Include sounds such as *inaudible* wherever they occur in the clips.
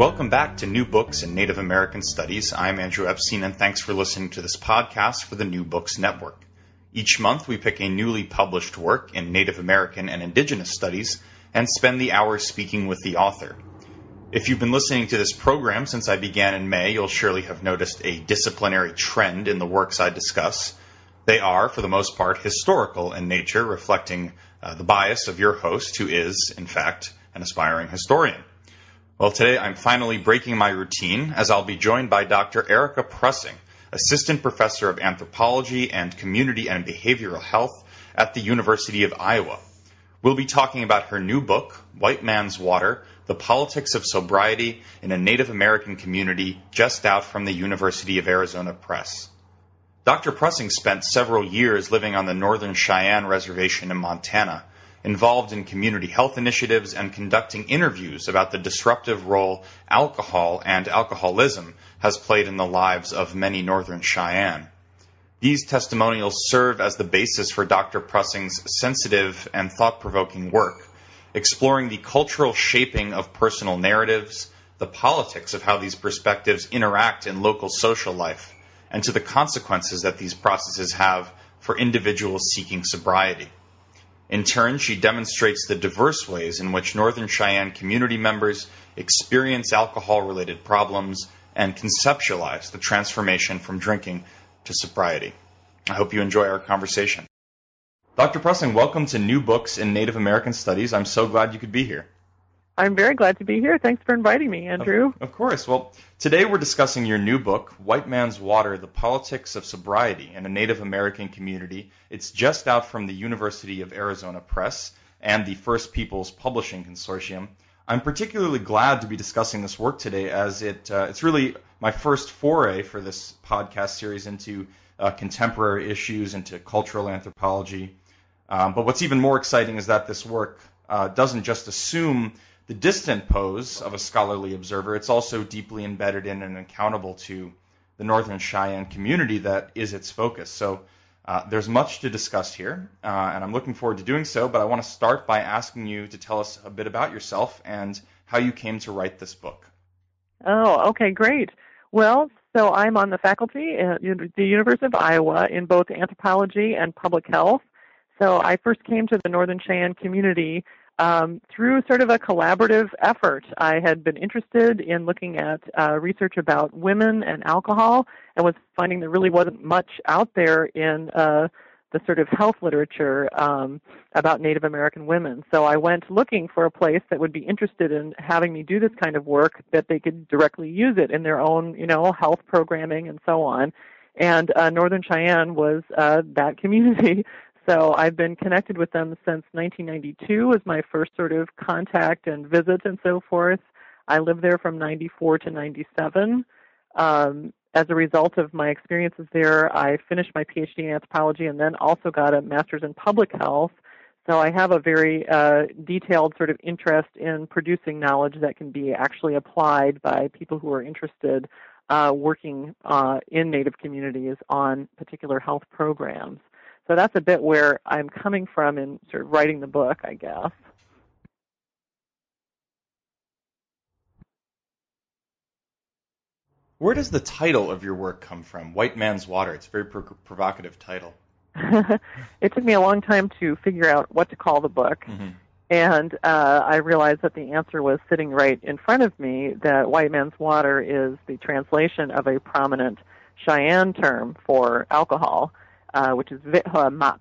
Welcome back to New Books in Native American Studies. I'm Andrew Epstein, and thanks for listening to this podcast for the New Books Network. Each month, we pick a newly published work in Native American and Indigenous studies and spend the hour speaking with the author. If you've been listening to this program since I began in May, you'll surely have noticed a disciplinary trend in the works I discuss. They are, for the most part, historical in nature, reflecting uh, the bias of your host, who is, in fact, an aspiring historian. Well, today I'm finally breaking my routine as I'll be joined by Dr. Erica Prussing, Assistant Professor of Anthropology and Community and Behavioral Health at the University of Iowa. We'll be talking about her new book, White Man's Water The Politics of Sobriety in a Native American Community, just out from the University of Arizona Press. Dr. Prussing spent several years living on the Northern Cheyenne Reservation in Montana involved in community health initiatives and conducting interviews about the disruptive role alcohol and alcoholism has played in the lives of many Northern Cheyenne. These testimonials serve as the basis for Dr. Prussing's sensitive and thought provoking work, exploring the cultural shaping of personal narratives, the politics of how these perspectives interact in local social life, and to the consequences that these processes have for individuals seeking sobriety. In turn, she demonstrates the diverse ways in which Northern Cheyenne community members experience alcohol related problems and conceptualize the transformation from drinking to sobriety. I hope you enjoy our conversation. Dr. Prussing, welcome to New Books in Native American Studies. I'm so glad you could be here. I'm very glad to be here. Thanks for inviting me, Andrew. Of, of, course. Well, today we're discussing your new book, White Man's Water The Politics of Sobriety in a Native American Community. It's just out from the University of Arizona Press and the First Peoples Publishing Consortium. I'm particularly glad to be discussing this work today as it uh, it's really my first foray for this podcast series into uh, contemporary issues, into cultural anthropology. Um, but what's even more exciting is that this work uh, doesn't just assume the distant pose of a scholarly observer, it's also deeply embedded in and accountable to the Northern Cheyenne community that is its focus. So uh, there's much to discuss here, uh, and I'm looking forward to doing so. But I want to start by asking you to tell us a bit about yourself and how you came to write this book. Oh, okay, great. Well, so I'm on the faculty at the University of Iowa in both anthropology and public health. So I first came to the Northern Cheyenne community um, through sort of a collaborative effort. I had been interested in looking at uh, research about women and alcohol and was finding there really wasn't much out there in uh, the sort of health literature um, about Native American women. So I went looking for a place that would be interested in having me do this kind of work that they could directly use it in their own, you know, health programming and so on. And uh, Northern Cheyenne was uh, that community. So I've been connected with them since 1992 was my first sort of contact and visit and so forth. I lived there from 94 to 97. Um, as a result of my experiences there, I finished my PhD in anthropology and then also got a master's in public health. So I have a very uh, detailed sort of interest in producing knowledge that can be actually applied by people who are interested uh, working uh, in Native communities on particular health programs. So that's a bit where I'm coming from in sort of writing the book, I guess. Where does the title of your work come from? White Man's Water. It's a very pro- provocative title. *laughs* it took me a long time to figure out what to call the book. Mm-hmm. And uh, I realized that the answer was sitting right in front of me that white man's water is the translation of a prominent Cheyenne term for alcohol uh, which is Vitha Map.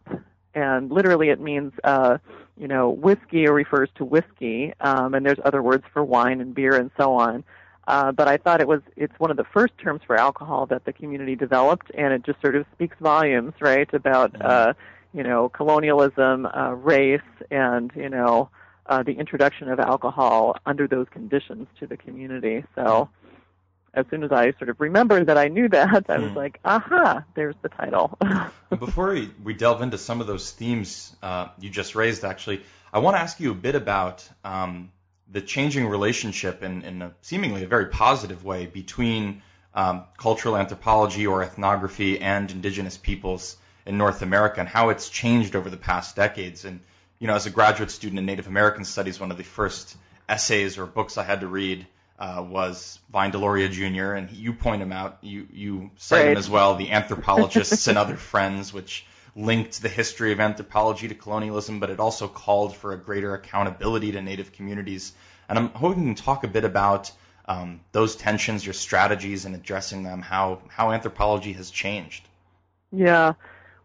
And literally it means, uh, you know, whiskey refers to whiskey, um, and there's other words for wine and beer and so on. Uh, but I thought it was it's one of the first terms for alcohol that the community developed, and it just sort of speaks volumes, right, about mm-hmm. uh, you know colonialism, uh, race, and you know uh, the introduction of alcohol under those conditions to the community. So as soon as I sort of remembered that I knew that, I was hmm. like, aha, there's the title. *laughs* Before we, we delve into some of those themes uh, you just raised, actually, I want to ask you a bit about um, the changing relationship in, in a seemingly a very positive way between um, cultural anthropology or ethnography and indigenous peoples in North America and how it's changed over the past decades. And, you know, as a graduate student in Native American studies, one of the first essays or books I had to read uh, was Vine Deloria Jr. And you point him out, you, you cite right. him as well, the anthropologists and other friends, which linked the history of anthropology to colonialism, but it also called for a greater accountability to Native communities. And I'm hoping you can talk a bit about um, those tensions, your strategies in addressing them, how, how anthropology has changed. Yeah.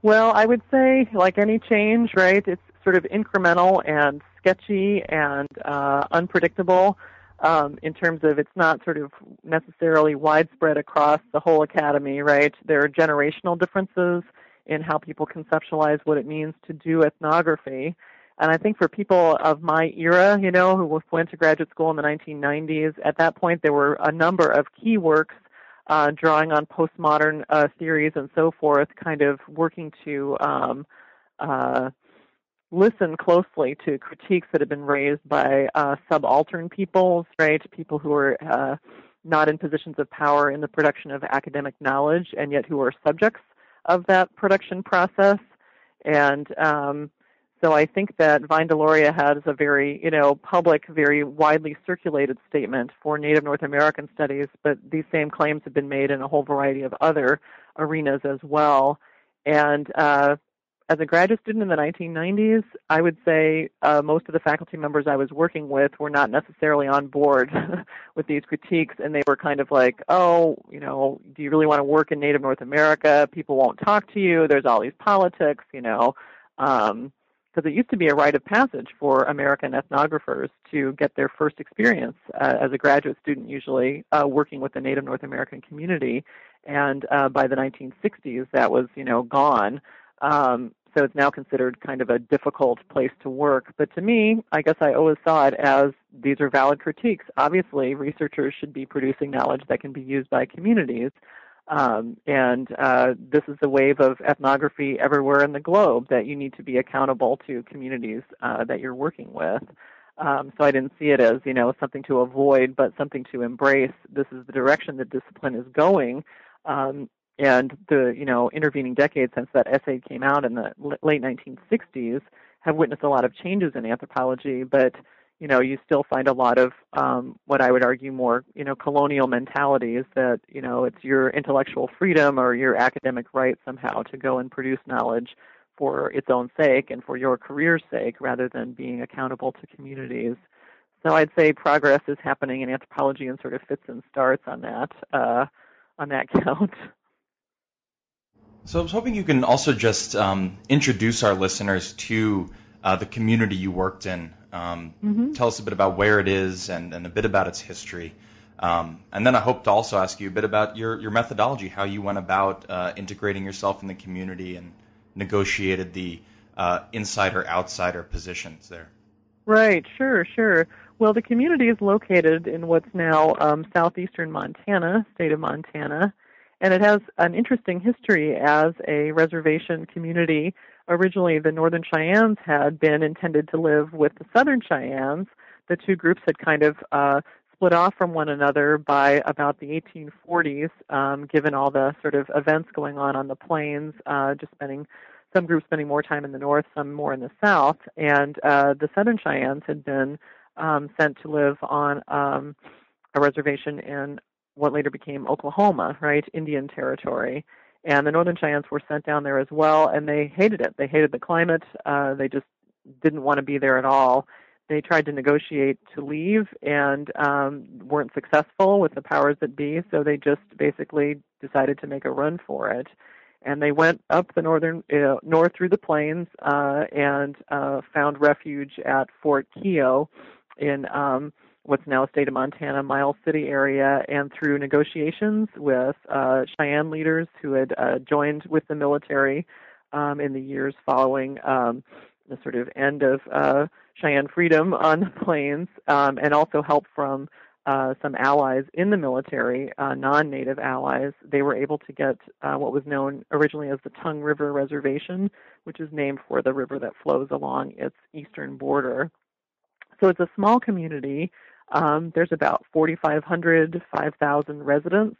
Well, I would say, like any change, right, it's sort of incremental and sketchy and uh, unpredictable um, in terms of it's not sort of necessarily widespread across the whole academy, right? There are generational differences in how people conceptualize what it means to do ethnography. And I think for people of my era, you know, who went to graduate school in the 1990s, at that point there were a number of key works uh, drawing on postmodern uh, theories and so forth, kind of working to um, uh, listen closely to critiques that have been raised by uh, subaltern peoples, right? People who are uh, not in positions of power in the production of academic knowledge and yet who are subjects of that production process. And um, so I think that Vine Deloria has a very, you know, public, very widely circulated statement for Native North American studies, but these same claims have been made in a whole variety of other arenas as well. And uh, as a graduate student in the 1990s, I would say uh, most of the faculty members I was working with were not necessarily on board *laughs* with these critiques, and they were kind of like, "Oh, you know, do you really want to work in Native North America? People won't talk to you. There's all these politics, you know." Um, because it used to be a rite of passage for American ethnographers to get their first experience uh, as a graduate student, usually uh, working with the Native North American community. And uh, by the 1960s, that was you know gone. Um, so it's now considered kind of a difficult place to work. But to me, I guess I always saw it as these are valid critiques. Obviously, researchers should be producing knowledge that can be used by communities. Um, and uh, this is a wave of ethnography everywhere in the globe that you need to be accountable to communities uh, that you're working with. Um, so I didn't see it as you know something to avoid, but something to embrace. This is the direction the discipline is going, um, and the you know intervening decades since that essay came out in the late 1960s have witnessed a lot of changes in anthropology, but you know you still find a lot of um, what I would argue more you know colonial mentalities that you know it's your intellectual freedom or your academic right somehow to go and produce knowledge for its own sake and for your career's sake rather than being accountable to communities. So I'd say progress is happening in anthropology and sort of fits and starts on that uh, on that *laughs* count. So I was hoping you can also just um, introduce our listeners to uh, the community you worked in. Um, mm-hmm. Tell us a bit about where it is and, and a bit about its history. Um, and then I hope to also ask you a bit about your, your methodology, how you went about uh, integrating yourself in the community and negotiated the uh, insider outsider positions there. Right, sure, sure. Well, the community is located in what's now um, southeastern Montana, state of Montana and it has an interesting history as a reservation community. Originally, the Northern Cheyennes had been intended to live with the Southern Cheyennes. The two groups had kind of uh, split off from one another by about the 1840s, um, given all the sort of events going on on the plains, uh, just spending some groups spending more time in the north, some more in the south, and uh, the Southern Cheyennes had been um, sent to live on um, a reservation in what later became Oklahoma, right, Indian territory. And the Northern Cheyennes were sent down there as well, and they hated it. They hated the climate. Uh, they just didn't want to be there at all. They tried to negotiate to leave and um, weren't successful with the powers that be, so they just basically decided to make a run for it. And they went up the northern uh, north through the plains uh, and uh, found refuge at Fort Keogh in um, what's now state of Montana, Miles City area, and through negotiations with uh, Cheyenne leaders who had uh, joined with the military um, in the years following um, the sort of end of uh, Cheyenne freedom on the plains, um, and also help from uh, some allies in the military, uh, non-native allies. They were able to get uh, what was known originally as the Tongue River Reservation, which is named for the river that flows along its eastern border. So it's a small community. Um, there's about 4,500, 5,000 residents,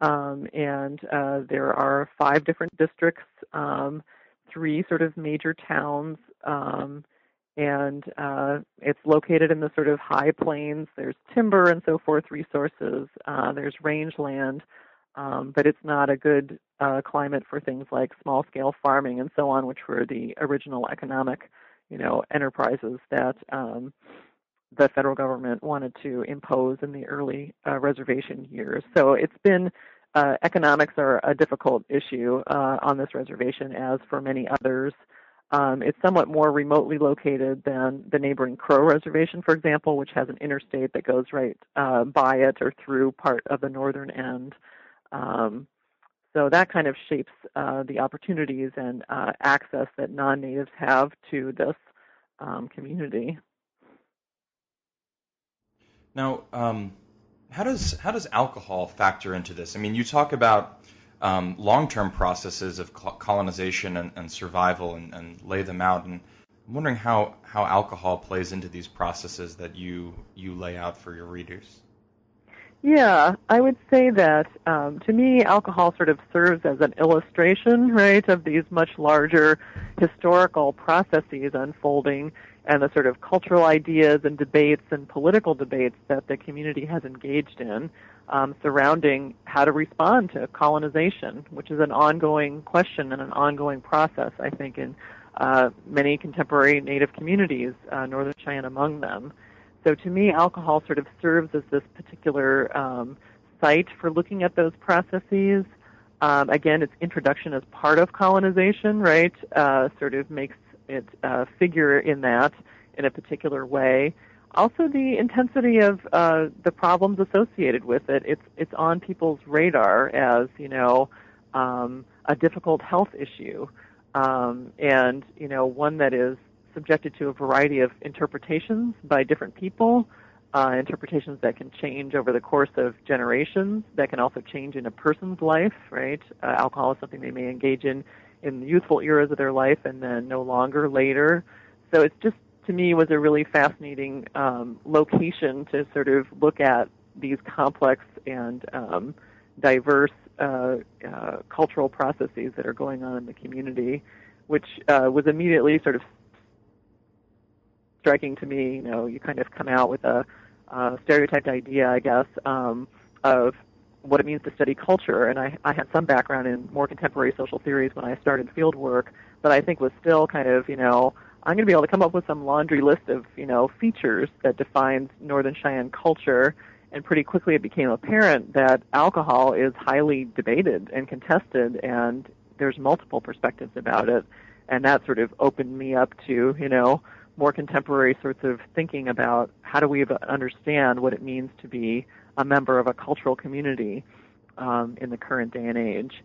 um, and uh, there are five different districts, um, three sort of major towns, um, and uh, it's located in the sort of high plains. There's timber and so forth resources. Uh, there's rangeland, um, but it's not a good uh, climate for things like small-scale farming and so on, which were the original economic, you know, enterprises that um, the federal government wanted to impose in the early uh, reservation years. So it's been uh, economics are a difficult issue uh, on this reservation, as for many others. Um, it's somewhat more remotely located than the neighboring Crow Reservation, for example, which has an interstate that goes right uh, by it or through part of the northern end. Um, so that kind of shapes uh, the opportunities and uh, access that non-natives have to this um, community. Now, um, how does how does alcohol factor into this? I mean, you talk about um, long-term processes of colonization and, and survival and, and, lay them out, and I'm wondering how how alcohol plays into these processes that you you lay out for your readers. Yeah, I would say that um, to me, alcohol sort of serves as an illustration, right, of these much larger historical processes unfolding and the sort of cultural ideas and debates and political debates that the community has engaged in um, surrounding how to respond to colonization, which is an ongoing question and an ongoing process, I think, in uh, many contemporary Native communities, uh, Northern Cheyenne among them. So to me, alcohol sort of serves as this particular um, site for looking at those processes. Um, again, its introduction as part of colonization, right, uh, sort of makes it uh, figure in that in a particular way. Also, the intensity of uh, the problems associated with it. It's it's on people's radar as you know um, a difficult health issue, um, and you know one that is subjected to a variety of interpretations by different people. Uh, interpretations that can change over the course of generations, that can also change in a person's life, right? Uh, alcohol is something they may engage in in the youthful eras of their life and then no longer later. So it's just to me was a really fascinating um, location to sort of look at these complex and um, diverse uh, uh, cultural processes that are going on in the community, which uh, was immediately sort of striking to me. You know, you kind of come out with a, a stereotyped idea, I guess, um, of what it means to study culture. And I, I had some background in more contemporary social theories when I started field work, but I think was still kind of, you know, I'm going to be able to come up with some laundry list of, you know, features that defines Northern Cheyenne culture. And pretty quickly it became apparent that alcohol is highly debated and contested, and there's multiple perspectives about it. And that sort of opened me up to, you know, more contemporary sorts of thinking about how do we understand what it means to be a member of a cultural community um, in the current day and age.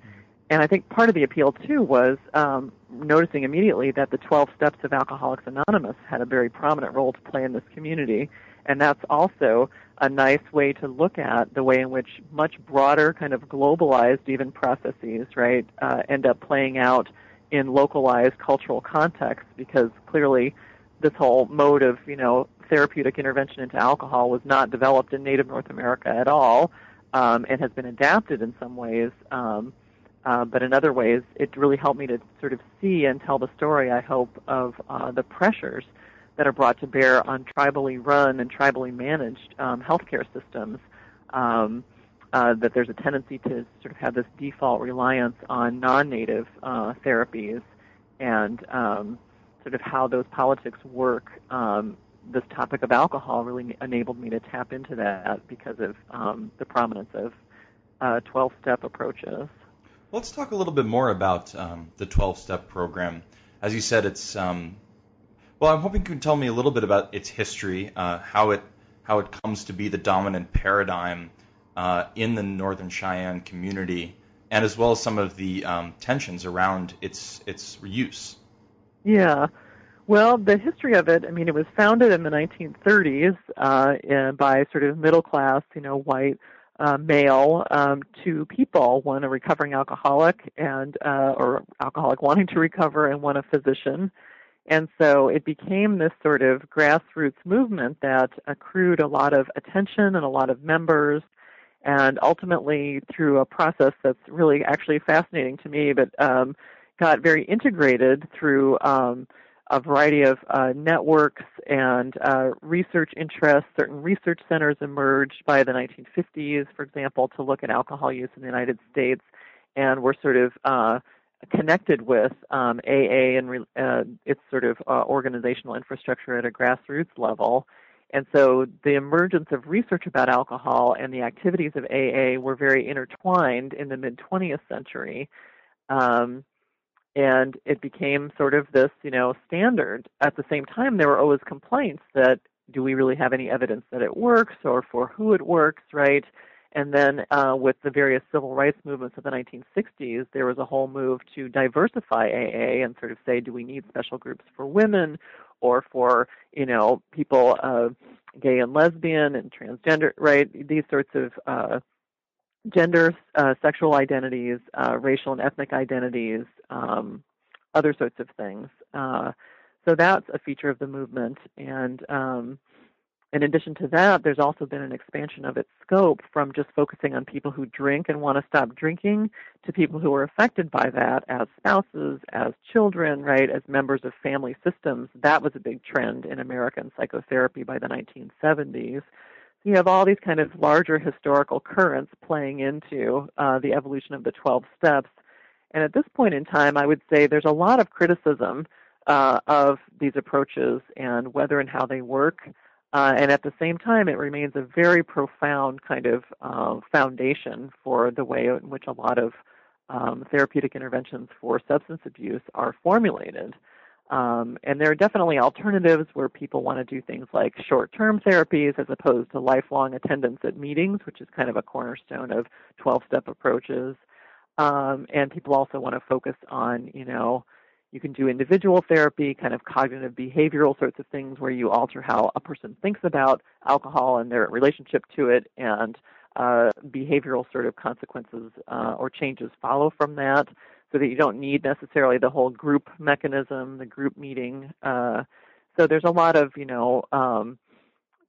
And I think part of the appeal too was um, noticing immediately that the 12 Steps of Alcoholics Anonymous had a very prominent role to play in this community, and that's also a nice way to look at the way in which much broader, kind of globalized even processes, right, uh, end up playing out in localized cultural contexts because clearly this whole mode of, you know, therapeutic intervention into alcohol was not developed in Native North America at all um, and has been adapted in some ways. Um, uh, but in other ways, it really helped me to sort of see and tell the story, I hope, of uh, the pressures that are brought to bear on tribally run and tribally managed um, healthcare systems. Um, uh, that there's a tendency to sort of have this default reliance on non-native uh, therapies, and um, sort of how those politics work. Um, this topic of alcohol really enabled me to tap into that because of um, the prominence of uh, 12-step approaches. Let's talk a little bit more about um, the 12 step program. As you said, it's um, well. I'm hoping you can tell me a little bit about its history, uh, how it how it comes to be the dominant paradigm uh, in the Northern Cheyenne community, and as well as some of the um, tensions around its its use. Yeah. Well, the history of it, I mean, it was founded in the 1930s uh, by sort of middle class, you know, white uh, male um, two people, one a recovering alcoholic and uh, or alcoholic wanting to recover, and one a physician. And so it became this sort of grassroots movement that accrued a lot of attention and a lot of members, and ultimately through a process that's really actually fascinating to me, but um, got very integrated through. Um, a variety of uh, networks and uh, research interests. Certain research centers emerged by the 1950s, for example, to look at alcohol use in the United States, and were sort of uh, connected with um, AA and uh, its sort of uh, organizational infrastructure at a grassroots level. And so the emergence of research about alcohol and the activities of AA were very intertwined in the mid 20th century. Um, and it became sort of this, you know, standard. At the same time, there were always complaints that do we really have any evidence that it works or for who it works, right? And then uh, with the various civil rights movements of the 1960s, there was a whole move to diversify AA and sort of say, do we need special groups for women or for, you know, people uh, gay and lesbian and transgender, right? These sorts of uh, gender, uh, sexual identities, uh, racial and ethnic identities, um, other sorts of things. Uh, so that's a feature of the movement. And um, in addition to that, there's also been an expansion of its scope from just focusing on people who drink and want to stop drinking to people who are affected by that as spouses, as children, right, as members of family systems. That was a big trend in American psychotherapy by the 1970s you have all these kind of larger historical currents playing into uh, the evolution of the 12 steps. And at this point in time, I would say there's a lot of criticism uh, of these approaches and whether and how they work. Uh, and at the same time, it remains a very profound kind of uh, foundation for the way in which a lot of um, therapeutic interventions for substance abuse are formulated. Um, and there are definitely alternatives where people want to do things like short term therapies as opposed to lifelong attendance at meetings, which is kind of a cornerstone of 12 step approaches. Um, and people also want to focus on, you know, you can do individual therapy, kind of cognitive behavioral sorts of things where you alter how a person thinks about alcohol and their relationship to it, and uh, behavioral sort of consequences uh, or changes follow from that so that you don't need necessarily the whole group mechanism, the group meeting. Uh, so there's a lot of, you know, um,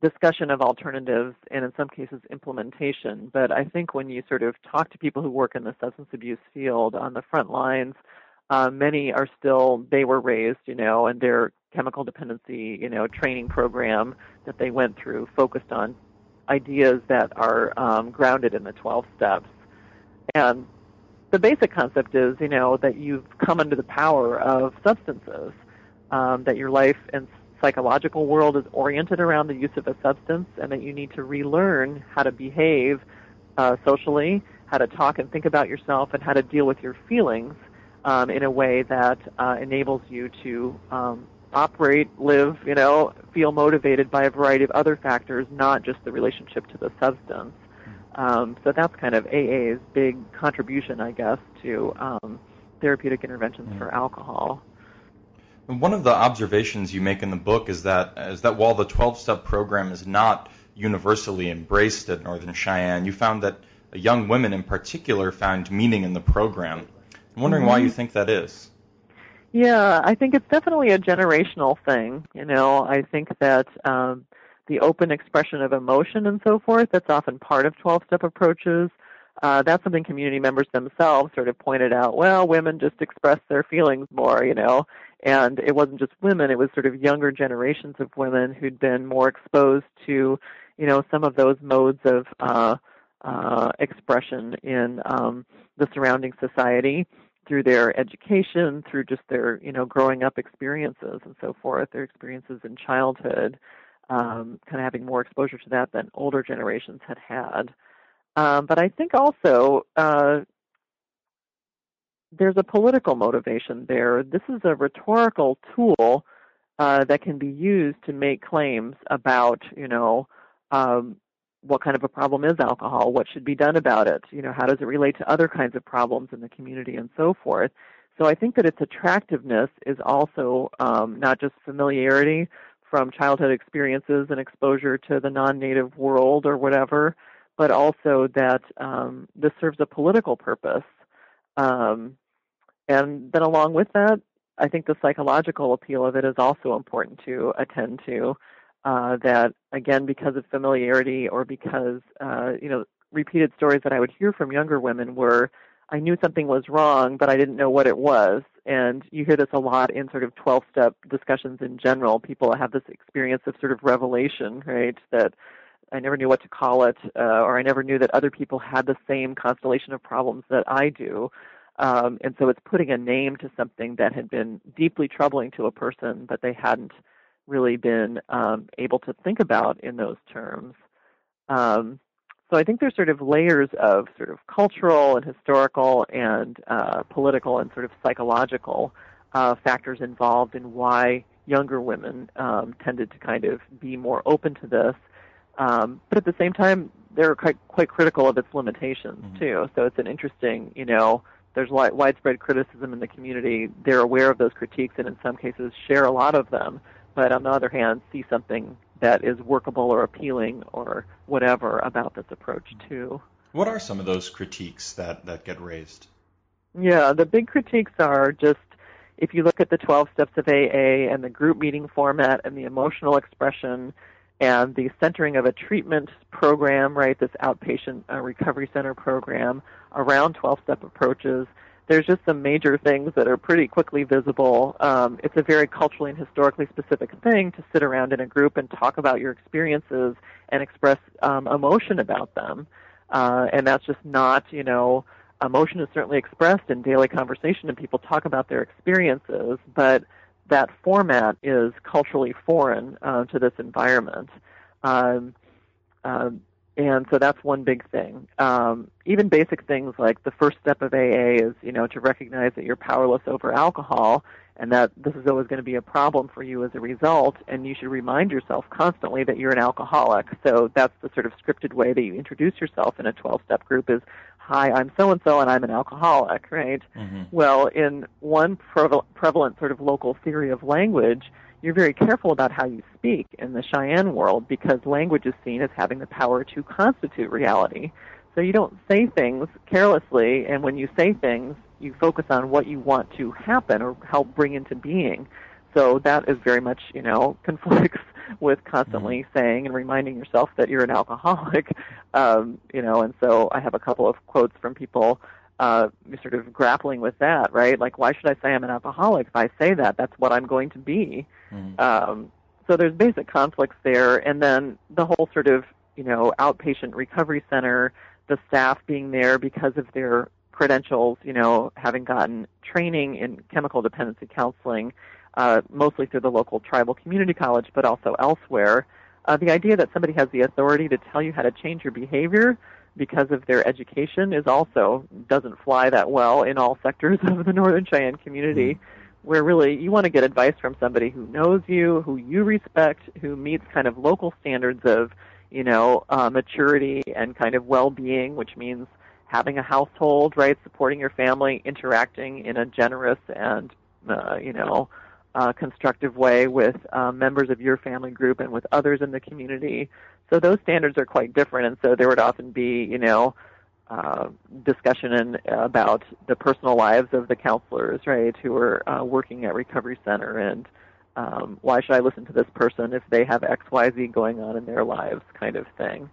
discussion of alternatives and in some cases implementation. But I think when you sort of talk to people who work in the substance abuse field on the front lines, uh, many are still they were raised, you know, and their chemical dependency, you know, training program that they went through focused on ideas that are um, grounded in the 12 steps. And the basic concept is, you know, that you've come under the power of substances, um, that your life and psychological world is oriented around the use of a substance, and that you need to relearn how to behave uh, socially, how to talk and think about yourself, and how to deal with your feelings um, in a way that uh, enables you to um, operate, live, you know, feel motivated by a variety of other factors, not just the relationship to the substance. Um, so that's kind of AA's big contribution, I guess, to um, therapeutic interventions for alcohol. And One of the observations you make in the book is that is that while the 12-step program is not universally embraced at Northern Cheyenne, you found that young women in particular found meaning in the program. I'm wondering mm-hmm. why you think that is. Yeah, I think it's definitely a generational thing. You know, I think that um, the open expression of emotion and so forth. That's often part of 12 step approaches. Uh, that's something community members themselves sort of pointed out. Well, women just express their feelings more, you know, and it wasn't just women, it was sort of younger generations of women who'd been more exposed to, you know, some of those modes of uh, uh, expression in um, the surrounding society through their education, through just their, you know, growing up experiences and so forth, their experiences in childhood um, kind of having more exposure to that than older generations had had. Um, but I think also uh, there's a political motivation there. This is a rhetorical tool uh, that can be used to make claims about, you know, um, what kind of a problem is alcohol? What should be done about it? You know, how does it relate to other kinds of problems in the community and so forth? So I think that its attractiveness is also um, not just familiarity from childhood experiences and exposure to the non-native world or whatever, but also that um, this serves a political purpose. Um, and then along with that, I think the psychological appeal of it is also important to attend to. Uh, that again, because of familiarity or because uh, you know repeated stories that I would hear from younger women were I knew something was wrong, but I didn't know what it was. And you hear this a lot in sort of 12 step discussions in general. People have this experience of sort of revelation, right? That I never knew what to call it, uh, or I never knew that other people had the same constellation of problems that I do. Um, and so it's putting a name to something that had been deeply troubling to a person, but they hadn't really been um, able to think about in those terms. Um, so I think there's sort of layers of sort of cultural and historical and uh, political and sort of psychological uh, factors involved in why younger women um, tended to kind of be more open to this. Um, but at the same time, they're quite, quite critical of its limitations mm-hmm. too. So it's an interesting, you know, there's widespread criticism in the community. They're aware of those critiques and in some cases share a lot of them. But on the other hand, see something that is workable or appealing or whatever about this approach too. What are some of those critiques that, that get raised? Yeah, the big critiques are just if you look at the 12 steps of AA and the group meeting format and the emotional expression and the centering of a treatment program, right, this outpatient uh, recovery center program around 12 step approaches, there's just some major things that are pretty quickly visible. Um, it's a very culturally and historically specific thing to sit around in a group and talk about your experiences and express um, emotion about them. Uh, and that's just not, you know, emotion is certainly expressed in daily conversation and people talk about their experiences, but that format is culturally foreign uh, to this environment. Um, um, and so that's one big thing. Um, even basic things like the first step of AA is, you know, to recognize that you're powerless over alcohol and that this is always going to be a problem for you as a result, and you should remind yourself constantly that you're an alcoholic. So that's the sort of scripted way that you introduce yourself in a 12-step group is, hi, I'm so-and-so and I'm an alcoholic, right? Mm-hmm. Well, in one prevalent sort of local theory of language, you're very careful about how you speak in the Cheyenne world because language is seen as having the power to constitute reality. So you don't say things carelessly, and when you say things, you focus on what you want to happen or help bring into being. So that is very much, you know, *laughs* conflicts with constantly mm-hmm. saying and reminding yourself that you're an alcoholic. *laughs* Um, you know, and so I have a couple of quotes from people uh, sort of grappling with that, right? Like, why should I say I'm an alcoholic? If I say that, that's what I'm going to be. Mm-hmm. Um, so there's basic conflicts there, and then the whole sort of you know outpatient recovery center, the staff being there because of their credentials, you know, having gotten training in chemical dependency counseling, uh, mostly through the local tribal community college, but also elsewhere. Uh, the idea that somebody has the authority to tell you how to change your behavior because of their education is also doesn't fly that well in all sectors *laughs* of the Northern Cheyenne community. Mm-hmm. Where really you want to get advice from somebody who knows you, who you respect, who meets kind of local standards of, you know, uh, maturity and kind of well-being, which means having a household, right, supporting your family, interacting in a generous and, uh, you know, uh, constructive way with uh, members of your family group and with others in the community. So those standards are quite different, and so there would often be, you know, uh, discussion in, about the personal lives of the counselors, right, who are uh, working at Recovery Center, and um, why should I listen to this person if they have X, Y, Z going on in their lives, kind of thing.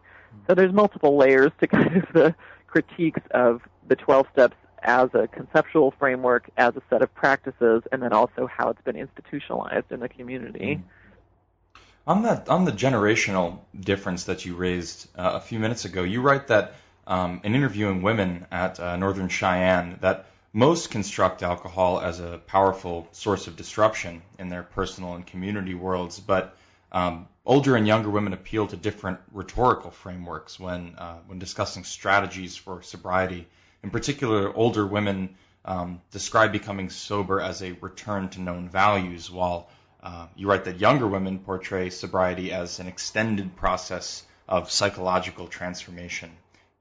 So there's multiple layers to *laughs* kind of the critiques of the 12 steps as a conceptual framework, as a set of practices, and then also how it's been institutionalized in the community. Mm-hmm. On that, on the generational difference that you raised uh, a few minutes ago, you write that um, in interviewing women at uh, Northern Cheyenne that most construct alcohol as a powerful source of disruption in their personal and community worlds, but um, older and younger women appeal to different rhetorical frameworks when uh, when discussing strategies for sobriety in particular, older women um, describe becoming sober as a return to known values, while uh, you write that younger women portray sobriety as an extended process of psychological transformation.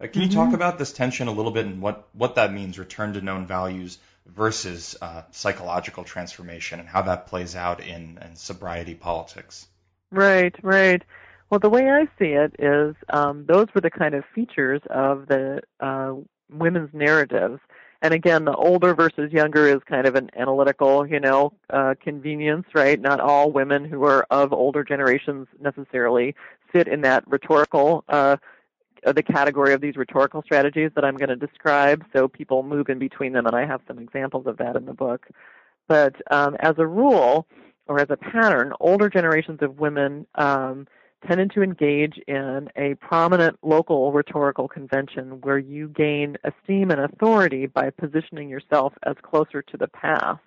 Uh, can mm-hmm. you talk about this tension a little bit and what, what that means, return to known values, versus uh, psychological transformation and how that plays out in, in sobriety politics. Right, right. Well, the way I see it is um, those were the kind of features of the uh, women's narratives. And again, the older versus younger is kind of an analytical, you know, uh, convenience, right? Not all women who are of older generations necessarily fit in that rhetorical, uh, the category of these rhetorical strategies that I'm going to describe. So people move in between them, and I have some examples of that in the book. But um, as a rule, or as a pattern, older generations of women um, tended to engage in a prominent local rhetorical convention where you gain esteem and authority by positioning yourself as closer to the past.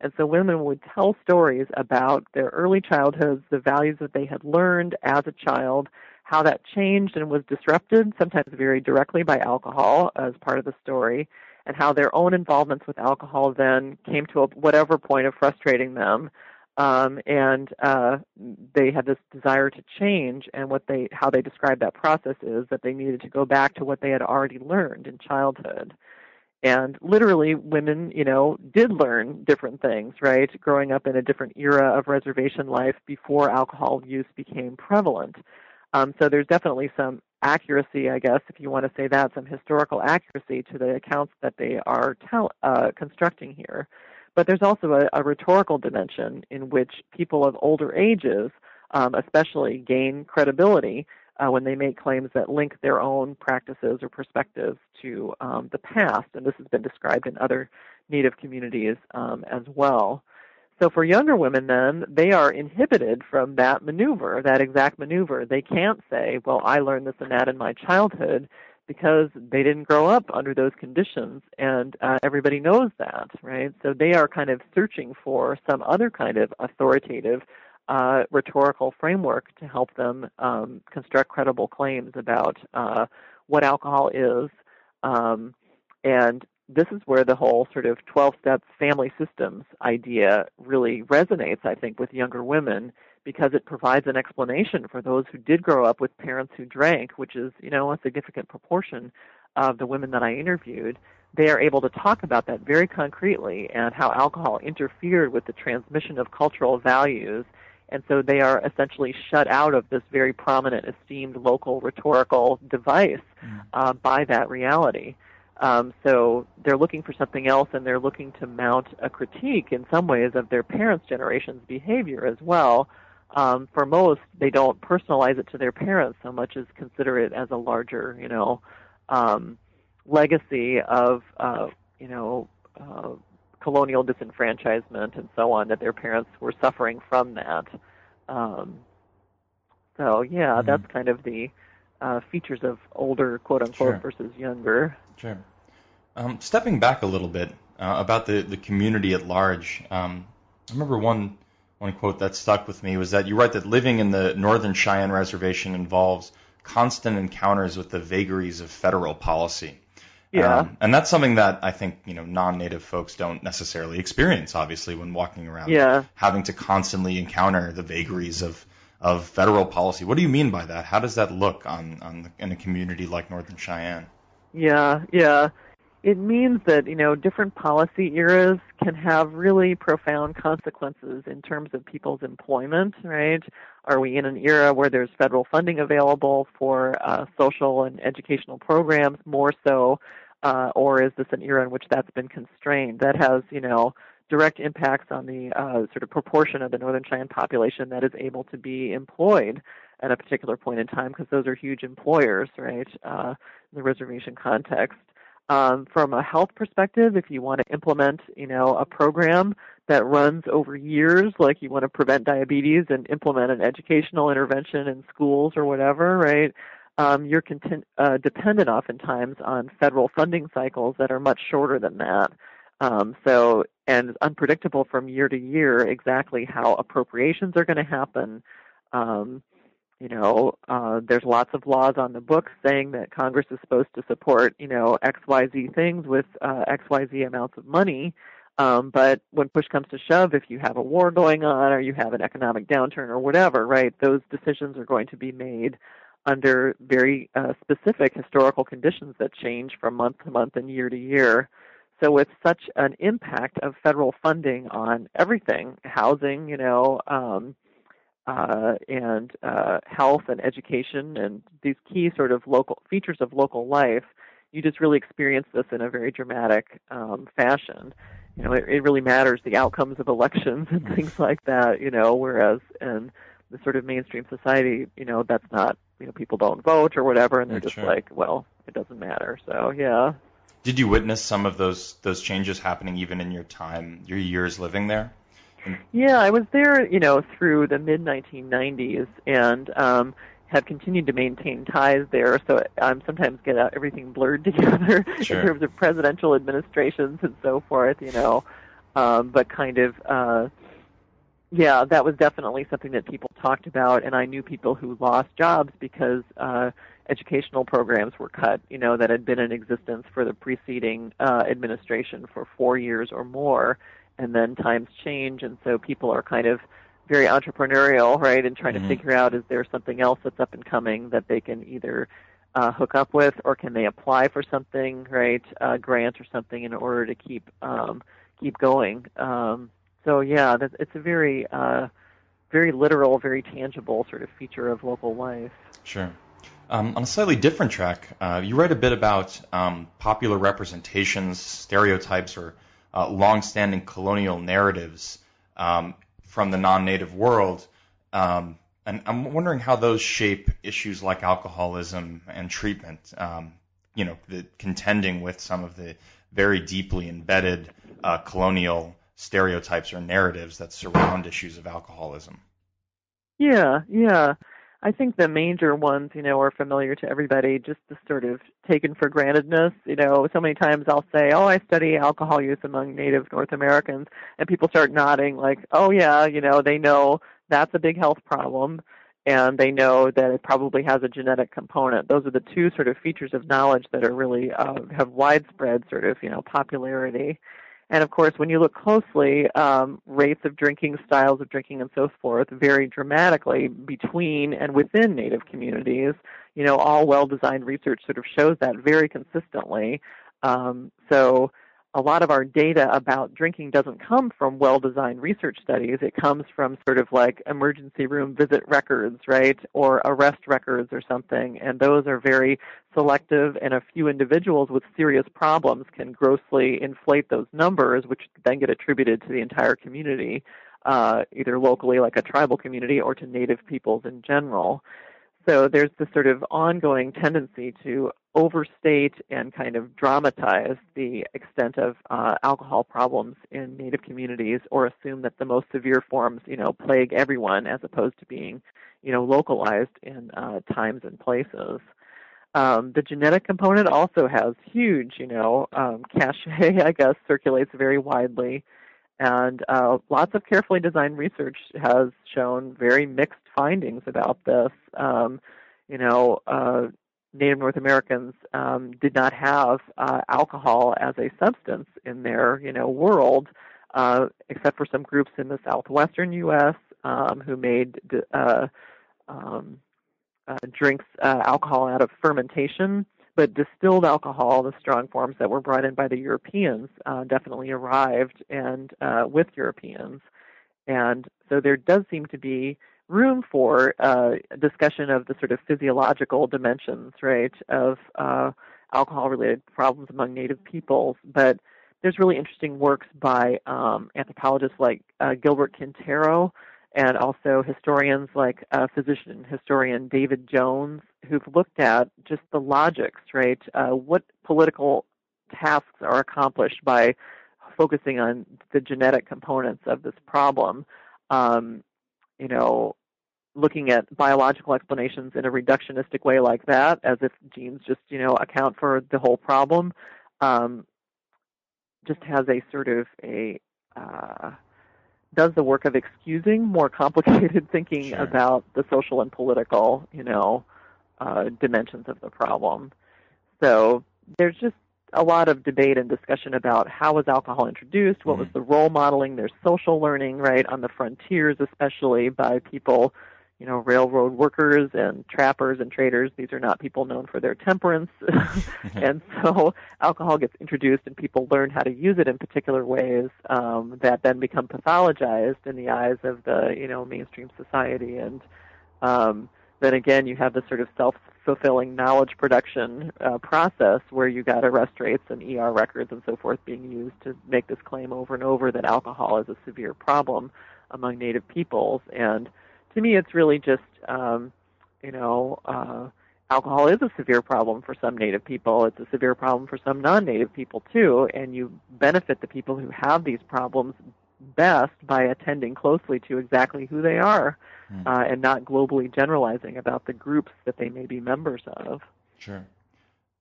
And so women would tell stories about their early childhoods, the values that they had learned as a child, how that changed and was disrupted, sometimes very directly by alcohol as part of the story, and how their own involvements with alcohol then came to a, whatever point of frustrating them um, and uh, they had this desire to change. And what they, how they describe that process is that they needed to go back to what they had already learned in childhood. And literally, women, you know, did learn different things, right? Growing up in a different era of reservation life before alcohol use became prevalent. Um, so there's definitely some accuracy, I guess, if you want to say that, some historical accuracy to the accounts that they are tell, uh, constructing here. But there's also a, a rhetorical dimension in which people of older ages, um, especially, gain credibility uh, when they make claims that link their own practices or perspectives to um, the past. And this has been described in other Native communities um, as well. So for younger women, then, they are inhibited from that maneuver, that exact maneuver. They can't say, well, I learned this and that in my childhood because they didn't grow up under those conditions and uh, everybody knows that right? So they are kind of searching for some other kind of authoritative uh, rhetorical framework to help them um, construct credible claims about uh, what alcohol is um, and this is where the whole sort of 12 steps family systems idea really resonates i think with younger women because it provides an explanation for those who did grow up with parents who drank, which is, you know, a significant proportion of the women that I interviewed. They are able to talk about that very concretely and how alcohol interfered with the transmission of cultural values. And so they are essentially shut out of this very prominent, esteemed local rhetorical device mm. uh, by that reality. Um, so they're looking for something else, and they're looking to mount a critique in some ways of their parents' generation's behavior as well, um, for most, they don't personalize it to their parents so much as consider it as a larger, you know, um, legacy of, uh, you know, uh, colonial disenfranchisement and so on that their parents were suffering from that. Um, so yeah, mm-hmm. that's kind of the uh, features of older quote unquote sure. versus younger. Sure. Um, stepping back a little bit uh, about the the community at large, um, I remember one one quote that stuck with me was that you write that living in the Northern Cheyenne Reservation involves constant encounters with the vagaries of federal policy. Yeah. Um, and that's something that I think, you know, non-native folks don't necessarily experience, obviously, when walking around. Yeah. Having to constantly encounter the vagaries of, of federal policy. What do you mean by that? How does that look on, on in a community like Northern Cheyenne? Yeah, yeah it means that you know different policy eras can have really profound consequences in terms of people's employment right? Are we in an era where there's federal funding available for uh, social and educational programs more so uh, or is this an era in which that's been constrained? That has you know direct impacts on the uh, sort of proportion of the northern cheyenne population that is able to be employed at a particular point in time because those are huge employers right? Uh, in the reservation context um, from a health perspective, if you want to implement, you know, a program that runs over years, like you want to prevent diabetes and implement an educational intervention in schools or whatever, right? Um, you're content, uh, dependent oftentimes on federal funding cycles that are much shorter than that. Um, so, and unpredictable from year to year exactly how appropriations are going to happen. Um, you know, uh, there's lots of laws on the books saying that Congress is supposed to support, you know, XYZ things with uh, XYZ amounts of money. Um, but when push comes to shove, if you have a war going on or you have an economic downturn or whatever, right, those decisions are going to be made under very uh, specific historical conditions that change from month to month and year to year. so with such an impact of federal funding on everything, housing, you know, um, uh, and uh, health and education and these key sort of local features of local life, you just really experience this in a very dramatic um, fashion. You know, it, it really matters the outcomes of elections and things like that. You know, whereas in the sort of mainstream society, you know, that's not. You know, people don't vote or whatever, and they're just like, well, it doesn't matter. So yeah. Did you witness some of those those changes happening even in your time, your years living there? Yeah, I was there, you know, through the mid 1990s, and um, have continued to maintain ties there. So I um, sometimes get uh, everything blurred *laughs* together sure. in terms of presidential administrations and so forth, you know. Um, but kind of, uh, yeah, that was definitely something that people talked about, and I knew people who lost jobs because uh, educational programs were cut, you know, that had been in existence for the preceding uh, administration for four years or more, and then times change, and so people are kind of very entrepreneurial, right, and trying mm-hmm. to figure out is there something else that's up and coming that they can either uh, hook up with, or can they apply for something, right, a grant or something in order to keep um, keep going. Um, so yeah, that, it's a very uh, very literal, very tangible sort of feature of local life. Sure. Um, on a slightly different track, uh, you write a bit about um, popular representations, stereotypes, or uh, long-standing colonial narratives um, from the non-native world. Um, and I'm wondering how those shape issues like alcoholism and treatment. Um, you know, the contending with some of the very deeply embedded uh, colonial stereotypes or narratives that surround issues of alcoholism. Yeah, yeah. I think the major ones, you know, are familiar to everybody, just the sort of taken for grantedness. You know, so many times I'll say, oh, I study alcohol use among Native North Americans, and people start nodding like, oh, yeah, you know, they know that's a big health problem, and they know that it probably has a genetic component. Those are the two sort of features of knowledge that are really uh, have widespread sort of, you know, popularity. And of course, when you look closely, um, rates of drinking, styles of drinking, and so forth vary dramatically between and within Native communities. You know, all well-designed research sort of shows that very consistently. Um, so a lot of our data about drinking doesn't come from well designed research studies. It comes from sort of like emergency room visit records, right? Or arrest records or something. And those are very selective, and a few individuals with serious problems can grossly inflate those numbers, which then get attributed to the entire community, uh, either locally, like a tribal community, or to native peoples in general. So there's this sort of ongoing tendency to overstate and kind of dramatize the extent of uh, alcohol problems in Native communities, or assume that the most severe forms, you know, plague everyone, as opposed to being, you know, localized in uh, times and places. Um, the genetic component also has huge, you know, um, *laughs* cachet. I guess circulates very widely, and uh, lots of carefully designed research has shown very mixed findings about this. Um, you know, uh, Native North Americans um, did not have uh, alcohol as a substance in their you know world, uh, except for some groups in the southwestern U.S. Um, who made uh, um, uh, drinks uh, alcohol out of fermentation. But distilled alcohol, the strong forms that were brought in by the Europeans, uh, definitely arrived and with Europeans, and so there does seem to be room for uh, discussion of the sort of physiological dimensions, right, of uh, alcohol-related problems among Native peoples. But there's really interesting works by um, anthropologists like uh, Gilbert Quintero and also historians like uh, physician historian David Jones, who've looked at just the logics, right? Uh, what political tasks are accomplished by focusing on the genetic components of this problem. Um, you know, looking at biological explanations in a reductionistic way like that, as if genes just, you know, account for the whole problem, um, just has a sort of a uh, does the work of excusing more complicated *laughs* thinking sure. about the social and political, you know, uh, dimensions of the problem. So there's just a lot of debate and discussion about how was alcohol introduced, what mm-hmm. was the role modeling. There's social learning, right, on the frontiers, especially by people you know, railroad workers and trappers and traders. These are not people known for their temperance. *laughs* and so alcohol gets introduced and people learn how to use it in particular ways um, that then become pathologized in the eyes of the, you know, mainstream society. And um, then again, you have this sort of self-fulfilling knowledge production uh, process where you got arrest rates and ER records and so forth being used to make this claim over and over that alcohol is a severe problem among Native peoples. And to me, it's really just, um, you know, uh, alcohol is a severe problem for some Native people. It's a severe problem for some non-Native people too, and you benefit the people who have these problems best by attending closely to exactly who they are, mm. uh, and not globally generalizing about the groups that they may be members of. Sure.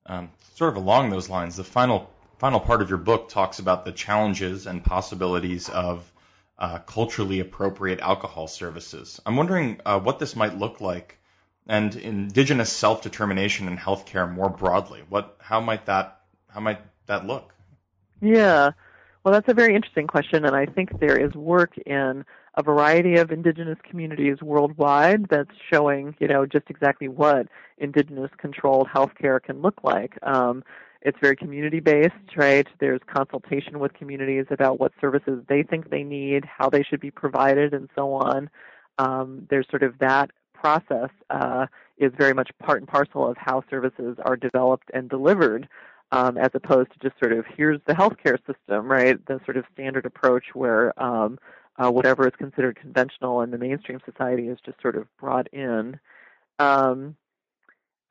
Um, sort of along those lines, the final final part of your book talks about the challenges and possibilities of uh, culturally appropriate alcohol services. I'm wondering uh, what this might look like, and indigenous self-determination in healthcare more broadly. What, how might that, how might that look? Yeah, well, that's a very interesting question, and I think there is work in a variety of indigenous communities worldwide that's showing, you know, just exactly what indigenous-controlled healthcare can look like. Um, it's very community based, right? There's consultation with communities about what services they think they need, how they should be provided, and so on. Um, there's sort of that process uh, is very much part and parcel of how services are developed and delivered, um, as opposed to just sort of here's the healthcare system, right? The sort of standard approach where um, uh, whatever is considered conventional in the mainstream society is just sort of brought in. Um,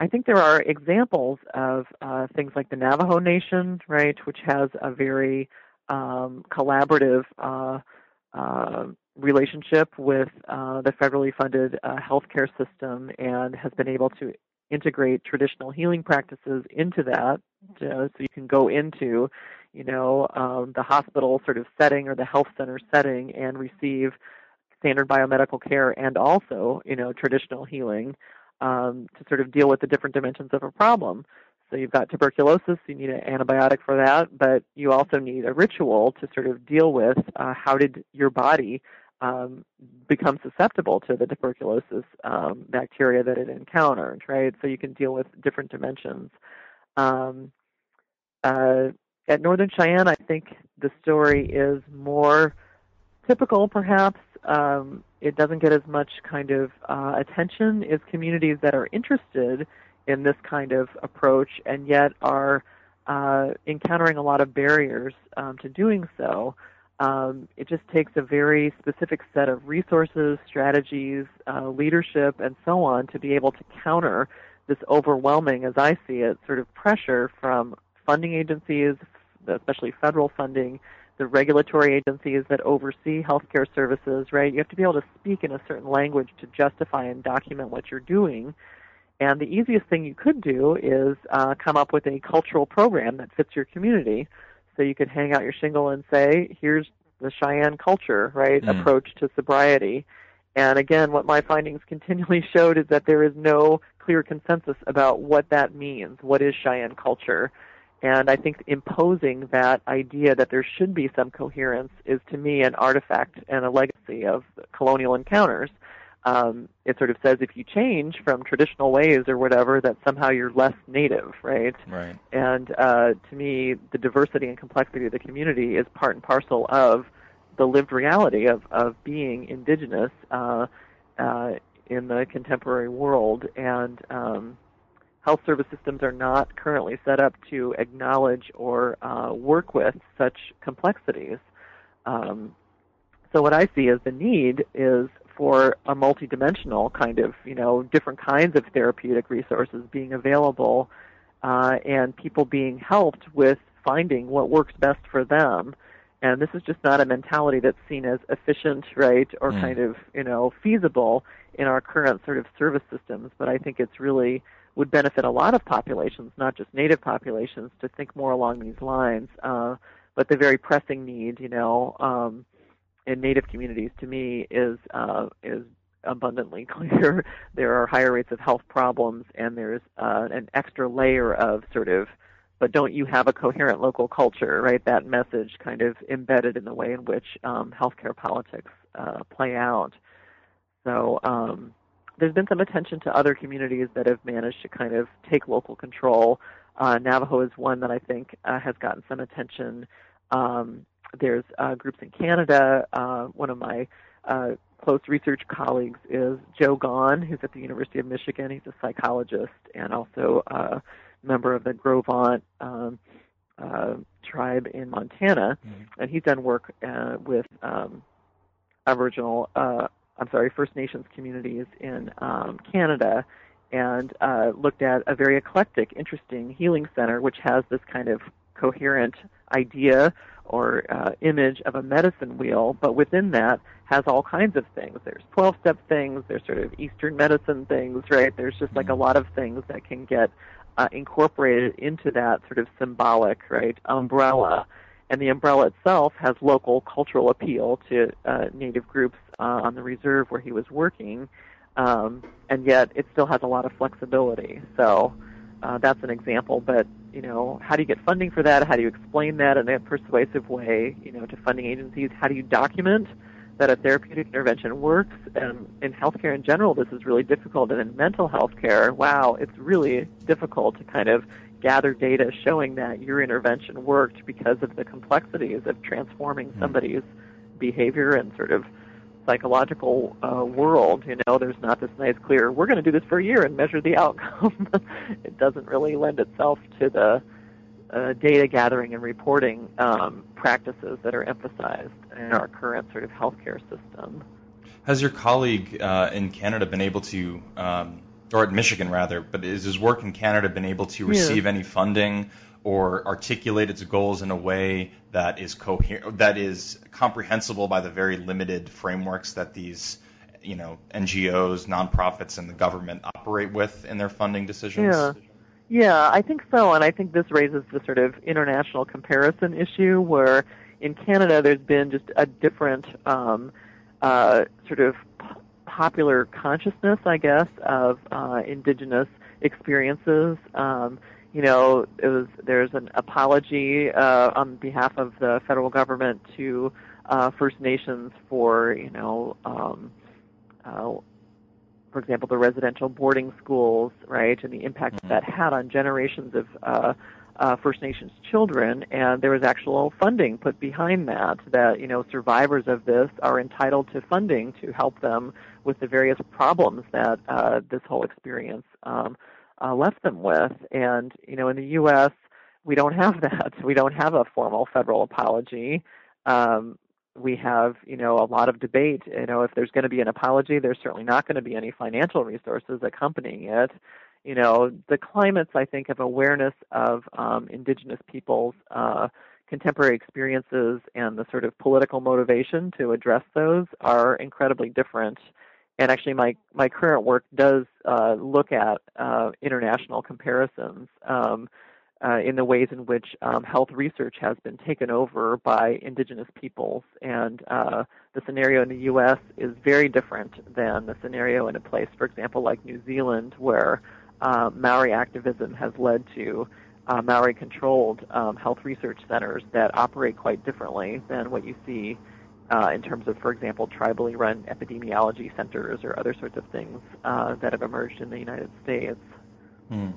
I think there are examples of uh, things like the Navajo Nation, right, which has a very um, collaborative uh, uh, relationship with uh, the federally funded uh, healthcare system and has been able to integrate traditional healing practices into that. so you can go into, you know, um, the hospital sort of setting or the health center setting and receive standard biomedical care and also, you know, traditional healing um, to sort of deal with the different dimensions of a problem. So you've got tuberculosis, you need an antibiotic for that, but you also need a ritual to sort of deal with uh, how did your body um, become susceptible to the tuberculosis um, bacteria that it encountered, right? So you can deal with different dimensions. Um, uh, at Northern Cheyenne, I think the story is more typical, perhaps, um, it doesn't get as much kind of uh, attention is communities that are interested in this kind of approach and yet are uh, encountering a lot of barriers um, to doing so. Um, it just takes a very specific set of resources, strategies, uh, leadership, and so on to be able to counter this overwhelming, as I see it, sort of pressure from funding agencies, especially federal funding, the regulatory agencies that oversee healthcare services, right? You have to be able to speak in a certain language to justify and document what you're doing. And the easiest thing you could do is uh, come up with a cultural program that fits your community. So you could hang out your shingle and say, here's the Cheyenne culture, right? Mm. Approach to sobriety. And again, what my findings *laughs* continually showed is that there is no clear consensus about what that means. What is Cheyenne culture? And I think imposing that idea that there should be some coherence is to me an artifact and a legacy of colonial encounters. Um, it sort of says if you change from traditional ways or whatever, that somehow you're less native, right? Right. And uh, to me, the diversity and complexity of the community is part and parcel of the lived reality of, of being indigenous uh, uh, in the contemporary world. And um, health service systems are not currently set up to acknowledge or uh, work with such complexities. Um, so what I see as the need is for a multidimensional kind of, you know, different kinds of therapeutic resources being available uh, and people being helped with finding what works best for them. And this is just not a mentality that's seen as efficient, right, or mm. kind of, you know, feasible in our current sort of service systems. But I think it's really would benefit a lot of populations, not just native populations, to think more along these lines. Uh, but the very pressing need, you know, um, in native communities, to me, is uh, is abundantly *laughs* clear. there are higher rates of health problems, and there's uh, an extra layer of sort of, but don't you have a coherent local culture, right? That message kind of embedded in the way in which um, healthcare politics uh, play out. So um, there's been some attention to other communities that have managed to kind of take local control. Uh, Navajo is one that I think uh, has gotten some attention. Um, there's uh, groups in Canada. Uh, one of my uh, close research colleagues is Joe Gone, who's at the University of Michigan. He's a psychologist and also a member of the Gros Ventre um, uh, tribe in Montana, mm-hmm. and he's done work uh, with um, Aboriginal, uh, I'm sorry, First Nations communities in um, Canada, and uh, looked at a very eclectic, interesting healing center, which has this kind of coherent idea or uh, image of a medicine wheel, but within that has all kinds of things. There's 12 step things, there's sort of Eastern medicine things, right? There's just like a mm-hmm. lot of things that can get uh, incorporated into that sort of symbolic, right, umbrella. And the umbrella itself has local cultural appeal to uh, Native groups uh, on the reserve where he was working, um, and yet it still has a lot of flexibility. So uh, that's an example. But you know, how do you get funding for that? How do you explain that in a persuasive way? You know, to funding agencies. How do you document that a therapeutic intervention works? And in healthcare in general, this is really difficult. And in mental health care, wow, it's really difficult to kind of gather data showing that your intervention worked because of the complexities of transforming hmm. somebody's behavior and sort of psychological uh, world. You know, there's not this nice, clear, we're going to do this for a year and measure the outcome. *laughs* it doesn't really lend itself to the uh, data gathering and reporting um, practices that are emphasized in our current sort of healthcare system. Has your colleague uh, in Canada been able to, um, or at Michigan rather, but is his work in Canada been able to receive yeah. any funding or articulate its goals in a way that is coherent, that is comprehensible by the very limited frameworks that these, you know, NGOs, nonprofits, and the government operate with in their funding decisions? Yeah. Yeah, I think so, and I think this raises the sort of international comparison issue where in Canada there's been just a different um, uh, sort of popular consciousness, I guess, of uh, indigenous experiences. Um, you know, it was there's an apology uh, on behalf of the federal government to uh, First Nations for you know, um, uh, for example, the residential boarding schools, right, and the impact mm-hmm. that had on generations of uh, uh, First Nations children, and there was actual funding put behind that. That you know, survivors of this are entitled to funding to help them with the various problems that uh, this whole experience um, uh, left them with. And you know, in the U.S., we don't have *laughs* that. We don't have a formal federal apology. Um, we have, you know, a lot of debate. You know, if there's going to be an apology, there's certainly not going to be any financial resources accompanying it. You know, the climates, I think, of awareness of um, indigenous peoples' uh, contemporary experiences and the sort of political motivation to address those are incredibly different and actually my my current work does uh, look at uh, international comparisons um, uh, in the ways in which um, health research has been taken over by indigenous peoples, and uh, the scenario in the U.S. is very different than the scenario in a place, for example, like New Zealand, where uh, Maori activism has led to uh, Maori-controlled um, health research centers that operate quite differently than what you see uh, in terms of, for example, tribally run epidemiology centers or other sorts of things uh, that have emerged in the United States. Hmm.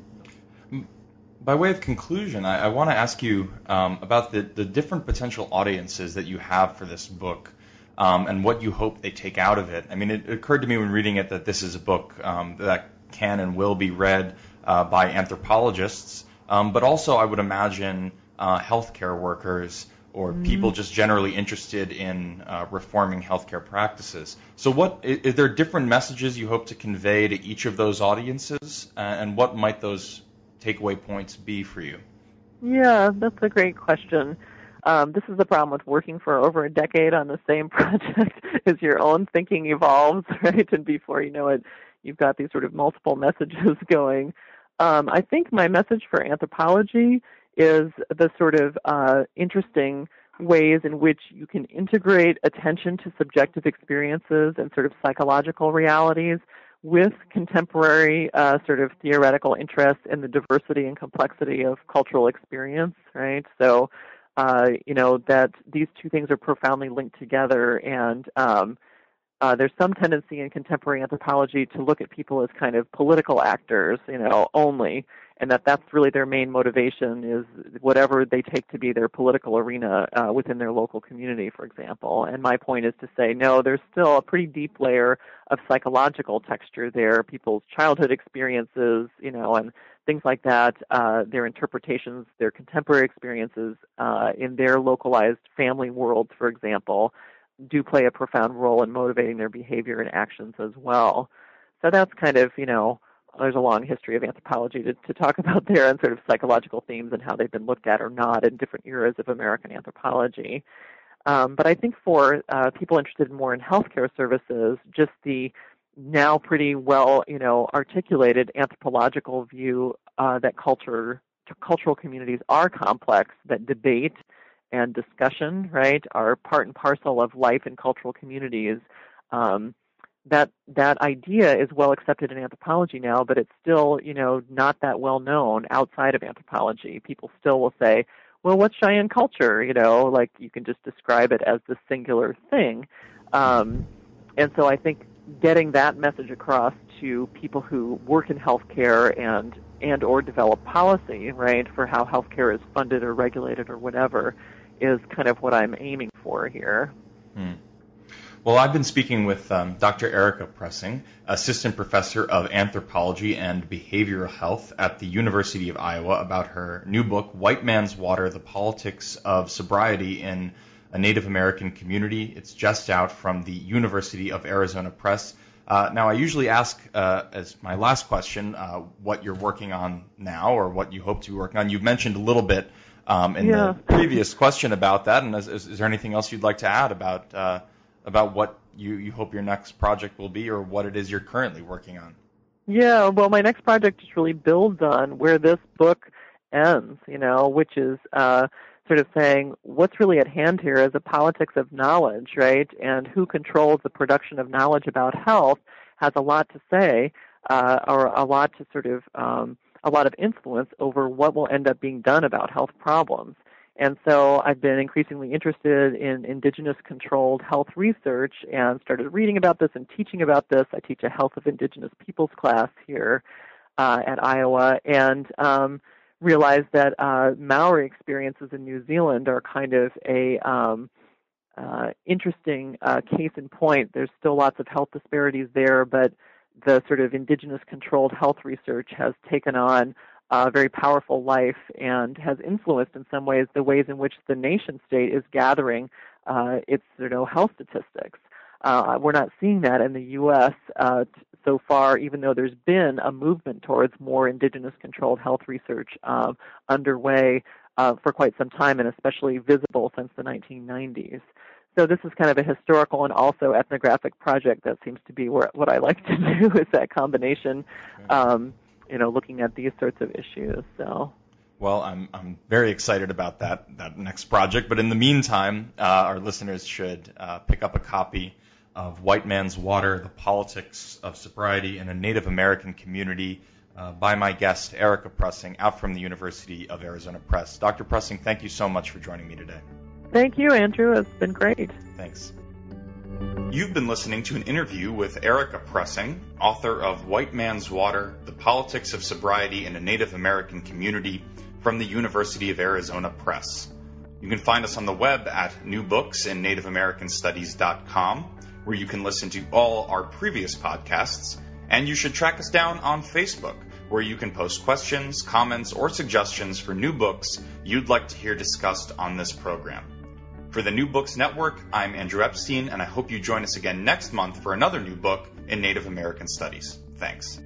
By way of conclusion, I, I want to ask you um, about the, the different potential audiences that you have for this book. Um, and what you hope they take out of it. I mean, it, occurred to me when reading it that this is a book um, that can and will be read uh, by anthropologists, um, but also I would imagine uh, healthcare workers or mm-hmm. people just generally interested in uh, reforming healthcare practices. So, what is there different messages you hope to convey to each of those audiences, uh, and what might those takeaway points be for you? Yeah, that's a great question. Um, this is the problem with working for over a decade on the same *laughs* project is your own thinking evolves, *laughs* right? And before you know it, you've got these sort of multiple *laughs* messages going. Um, I think my message for anthropology is the sort of uh, interesting ways in which you can integrate attention to subjective experiences and sort of psychological realities with contemporary uh, sort of theoretical interest in the diversity and complexity of cultural experience, right? So, uh, you know, that these two things are profoundly linked together and um, uh, there's some tendency in contemporary anthropology to look at people as kind of political actors, you know, only, and that that's really their main motivation is whatever they take to be their political arena uh, within their local community, for example. And my point is to say, no, there's still a pretty deep layer of psychological texture there, people's childhood experiences, you know, and things like that, uh, their interpretations, their contemporary experiences uh, in their localized family worlds, for example, do play a profound role in motivating their behavior and actions as well. So that's kind of, you know, there's a long history of anthropology to, to talk *laughs* about there and sort of psychological themes and how they've been looked at or not in different eras of American anthropology. Um, but I think for uh, people interested more in healthcare services, just the now pretty well, you know, articulated anthropological view uh, that culture, cultural communities are complex, that debate and discussion, right, are part and parcel of life in cultural communities. Um, that that idea is well accepted in anthropology now, but it's still, you know, not that well known outside of anthropology. People still will say, "Well, what's Cheyenne culture?" You know, like you can just describe it as the singular thing. Um, and so I think getting that message across to people who work in healthcare and and or develop policy, right, for how healthcare is funded or regulated or whatever, is kind of what I'm aiming for here. Hmm. Well, I've been speaking with um, Dr. Erica Prussing, assistant professor of anthropology and behavioral health at the University of Iowa, about her new book, White Man's Water The Politics of Sobriety in a Native American Community. It's just out from the University of Arizona Press. Uh, now, I usually ask uh, as my last question uh, what you're working on now or what you hope to be working on. You've mentioned a little bit um, in yeah. the previous question about that. And is, is, is, there anything else you'd like to add about uh, about what you, you hope your next project will be, or what it is you're currently working on? Yeah, well, my next project just really builds on where this book ends. You know, which is uh, sort of saying what's really at hand here is a politics of knowledge, right? And who controls the production of knowledge about health has a lot to say, uh, or a lot to sort of um, a lot of influence over what will end up being done about health problems. And so I've been increasingly interested in indigenous controlled health research and started reading about this and teaching about this. I teach a health of indigenous peoples class here uh, at Iowa and um, realized that uh, Maori experiences in New Zealand are kind of a um, uh, interesting uh, case in point. There's still lots of health disparities there, but the sort of indigenous controlled health research has taken on a very powerful life and has influenced in some ways the ways in which the nation state is gathering uh, its you know health statistics. Uh, we're not seeing that in the U.S. Uh, so far, even though there's been a movement towards more indigenous controlled health research um, underway uh, for quite some time and especially visible since the 1990s. So this is kind of a historical and also ethnographic project that seems to be where, what I like to *laughs* do is that combination, um, you know, looking at these sorts of issues. So. Well, I'm I'm very excited about that that next project. But in the meantime, uh, our listeners should uh, pick up a copy of White Man's Water: The Politics of Sobriety in a Native American Community uh, by my guest Erica Prussing, out from the University of Arizona Press. Dr. Prussing, thank you so much for joining me today. Thank you, Andrew. It's been great. Thanks. You've been listening to an interview with Erica Prussing, author of White Man's Water The Politics of Sobriety in a Native American Community from the University of Arizona Press. You can find us on the web at newbooksinNativeAmericanStudies.com, where you can listen to all our previous podcasts, and you should track us down on Facebook where you can post questions, comments, or suggestions for new books you'd like to hear discussed on this program. For the New Books Network, I'm Andrew Epstein, and I hope you join us again next month for another new book in Native American Studies. Thanks.